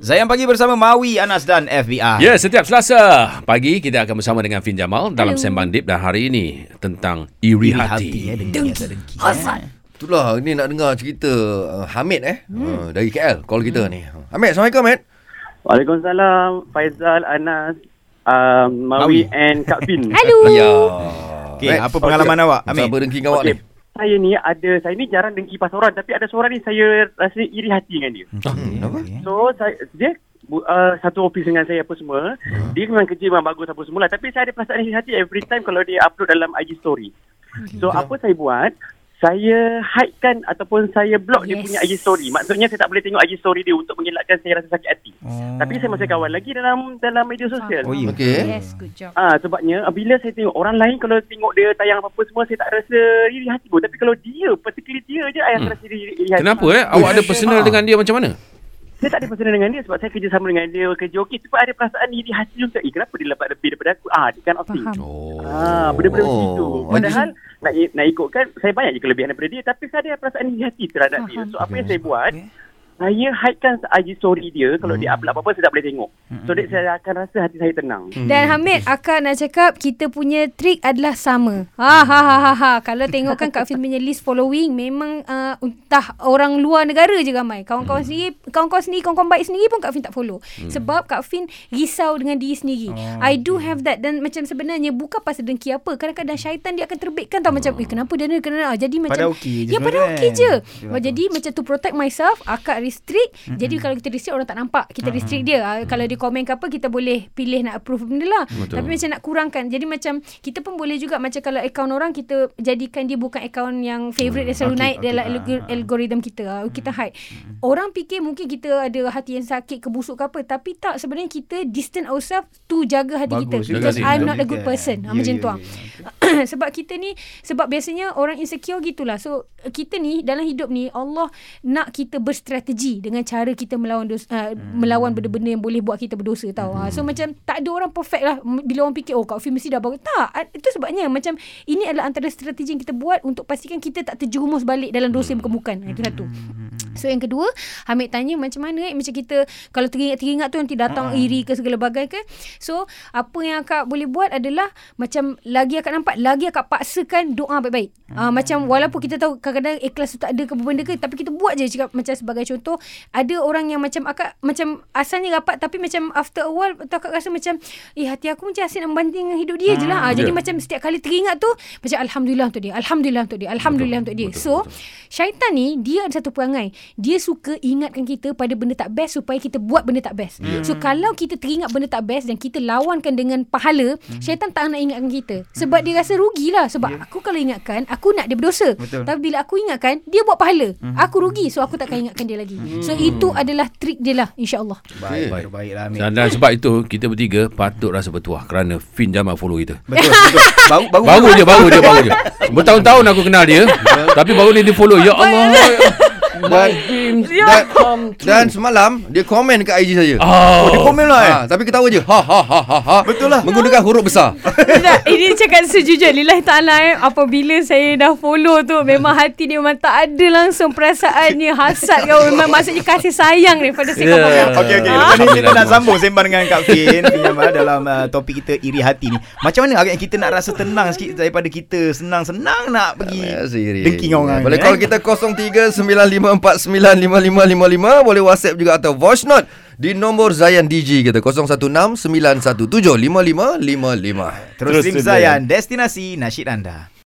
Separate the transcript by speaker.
Speaker 1: Zayan Pagi bersama Mawi, Anas dan FBI.
Speaker 2: Ya, setiap Selasa pagi kita akan bersama dengan Fin Jamal dalam Sembang Dip dan hari ini tentang iri,
Speaker 1: Iri
Speaker 2: hati.
Speaker 1: hati, eh, dengki eh.
Speaker 3: Itulah ni nak dengar cerita uh, Hamid eh hmm. uh, dari KL call kita hmm. ni. Hamid, Assalamualaikum Hamid.
Speaker 4: Waalaikumsalam Faizal Anas um,
Speaker 1: Mawi.
Speaker 4: Mawi and Kak Bin.
Speaker 5: Hello.
Speaker 3: Ya.
Speaker 1: Okey, apa pengalaman awak, Amin?
Speaker 3: Apa dengki awak ni?
Speaker 4: Okay. Saya ni ada saya ni jarang dengki pasal orang tapi ada seorang ni saya rasa iri hati dengan dia.
Speaker 3: Hmm, apa?
Speaker 4: So saya dia uh, satu office dengan saya apa semua. Dia memang kerja memang bagus apa semua lah tapi saya ada perasaan iri hati every time kalau dia upload dalam IG story. So apa saya buat? Saya hidekan ataupun saya block yes. dia punya IG story. Maksudnya saya tak boleh tengok IG story dia untuk mengelakkan saya rasa sakit hati.
Speaker 1: Oh.
Speaker 4: Tapi saya masih kawan lagi dalam dalam media sosial.
Speaker 1: Oh, ya.
Speaker 3: Okey.
Speaker 5: Yes, good job.
Speaker 4: Ah sebabnya ah, bila saya tengok orang lain kalau tengok dia tayang apa-apa semua saya tak rasa iri hati pun tapi kalau dia particularly dia je saya
Speaker 2: Hmm.
Speaker 4: rasa iri, iri hati.
Speaker 2: Kenapa eh? Awak ada personal dengan dia macam mana?
Speaker 4: Saya tak ada personal dengan dia sebab saya kerja sama dengan dia kerja okey sebab ada perasaan iri hati juga. Eh kenapa dia dapat lebih daripada aku? Ah dia kan thing.
Speaker 5: Faham.
Speaker 3: Oh.
Speaker 4: Ah benda-benda
Speaker 3: Oh.
Speaker 4: macam itu. Padahal nak nak ikutkan saya banyak je kelebihan daripada dia tapi saya ada perasaan iri hati terhadap dia. So apa yang saya buat saya hidekan IG story dia kalau dia upload apa-apa saya tak boleh tengok. So dia saya akan rasa hati saya tenang.
Speaker 5: Dan Hamid, akak nak cakap kita punya trik adalah sama. Ha ha ha ha. ha. Kalau tengok kan Kak Fin punya list following memang uh, entah orang luar negara je ramai. Kawan-kawan sendiri, kawan-kawan sendiri, kawan-kawan baik sendiri pun Kak Fin tak follow. Sebab Kak Fin risau dengan diri sendiri.
Speaker 1: Oh,
Speaker 5: I do have that dan macam sebenarnya bukan pasal dengki apa. Kadang-kadang syaitan dia akan terbitkan tau macam eh kenapa dia ni kena jadi macam
Speaker 1: Padahal okey je
Speaker 5: Ya
Speaker 1: sebenarnya
Speaker 5: okey je. Oh, jadi macam to protect myself akak restrict. Jadi kalau kita restrict orang tak nampak. Kita restrict dia. Ah, Kalau dia komen ke apa kita boleh pilih nak approve benda lah.
Speaker 2: Betul.
Speaker 5: Tapi macam nak kurangkan. Jadi macam kita pun boleh juga macam kalau akaun orang kita jadikan dia bukan akaun yang favourite dia selalu
Speaker 1: Okey,
Speaker 5: naik
Speaker 1: okey.
Speaker 5: dalam
Speaker 1: Ah,
Speaker 5: algor- algoritma kita. Ah, Kita hide. Orang fikir mungkin kita ada hati yang sakit, kebusuk ke apa. Tapi tak sebenarnya kita distance ourselves to jaga hati
Speaker 1: Bagus
Speaker 5: kita. Because. I'm not a good person.
Speaker 1: Ya,
Speaker 5: Ah, macam
Speaker 1: ya,
Speaker 5: tu. ah.
Speaker 1: ya,
Speaker 5: sebab kita ni sebab biasanya orang insecure gitulah. So kita ni dalam hidup ni Allah nak kita berstrategi dengan cara kita melawan dos, uh,
Speaker 1: Hmm.
Speaker 5: melawan benda-benda yang boleh buat kita berdosa tau. Hmm. So macam tak ada orang perfect lah bila orang fikir oh Kak Fim mesti dah bagus. Tak, itu sebabnya macam ini adalah antara strategi yang kita buat untuk pastikan kita tak terjerumus balik dalam dosa yang bukan-bukan. Ah, Itu satu. So yang kedua Hamid tanya macam mana eh Macam kita Kalau teringat-teringat tu Nanti datang uh-huh. iri ke segala bagai ke. So Apa yang akak boleh buat adalah Macam Lagi akak nampak Lagi akak paksakan Doa baik-baik. Uh, Macam walaupun kita tahu Kadang-kadang ikhlas tu tak ada ke benda ke Tapi kita buat je cakap, Macam sebagai contoh Ada orang yang macam Akak macam Asalnya rapat Tapi macam after a while tu Akak rasa macam Eh hati aku macam asyik nak membanding dengan hidup dia je lah. Uh, Jadi
Speaker 2: Ya.
Speaker 5: macam setiap kali teringat tu Macam Alhamdulillah untuk dia Alhamdulillah untuk dia Alhamdulillah untuk dia. So Syaitan ni Dia ada satu perangai Dia suka ingatkan kita Pada benda tak best Supaya kita buat benda tak best
Speaker 1: Hmm.
Speaker 5: So kalau kita teringat benda tak best Dan kita lawankan dengan pahala
Speaker 1: Hmm.
Speaker 5: Syaitan tak nak ingatkan kita Sebab dia rasa rugilah Sebab aku kalau ingatkan Aku nak dia berdosa
Speaker 1: Betul.
Speaker 5: Tapi bila aku ingatkan Dia buat pahala Aku rugi So aku takkan ingatkan dia lagi So itu adalah trik dia lah InsyaAllah
Speaker 1: Baik,
Speaker 3: Okey.
Speaker 1: baiklah Amin.
Speaker 2: Dan, dan sebab itu kita bertiga patut rasa bertuah kerana Fin Jamal follow kita.
Speaker 1: Betul, betul. Baru baru
Speaker 2: Baru je, baru je, baru je. Bertahun-tahun aku kenal dia. tapi baru ni dia follow. Ya Allah.
Speaker 3: but Dan, dan, dan semalam dia komen kat IG saya.
Speaker 2: Oh,
Speaker 1: dia komen lah eh.
Speaker 3: Ha, tapi ketawa je. Ha ha ha ha ha.
Speaker 1: Betul lah.
Speaker 3: Menggunakan huruf besar.
Speaker 5: ini cakap sejujur Lillahi ta'ala eh, Apabila saya dah follow tu Memang hati dia memang tak ada langsung Perasaan ni Hasad kau Memang maksudnya kasih sayang ni Pada
Speaker 2: Ya.
Speaker 5: yeah.
Speaker 1: Okey okey.
Speaker 5: Ah.
Speaker 1: Lepas ni kita nak sambung sembang dengan Kak Fin dalam uh, topik kita iri hati ni. Macam mana agaknya kita nak rasa tenang sikit daripada kita senang-senang nak pergi dengki dengan orang.
Speaker 3: Boleh
Speaker 1: eh?
Speaker 3: call kita 0395495555 Boleh WhatsApp juga atau voice note di nombor Zayan DJ kita 0169175555.
Speaker 1: Terus stream Zayan, destinasi nasyid anda.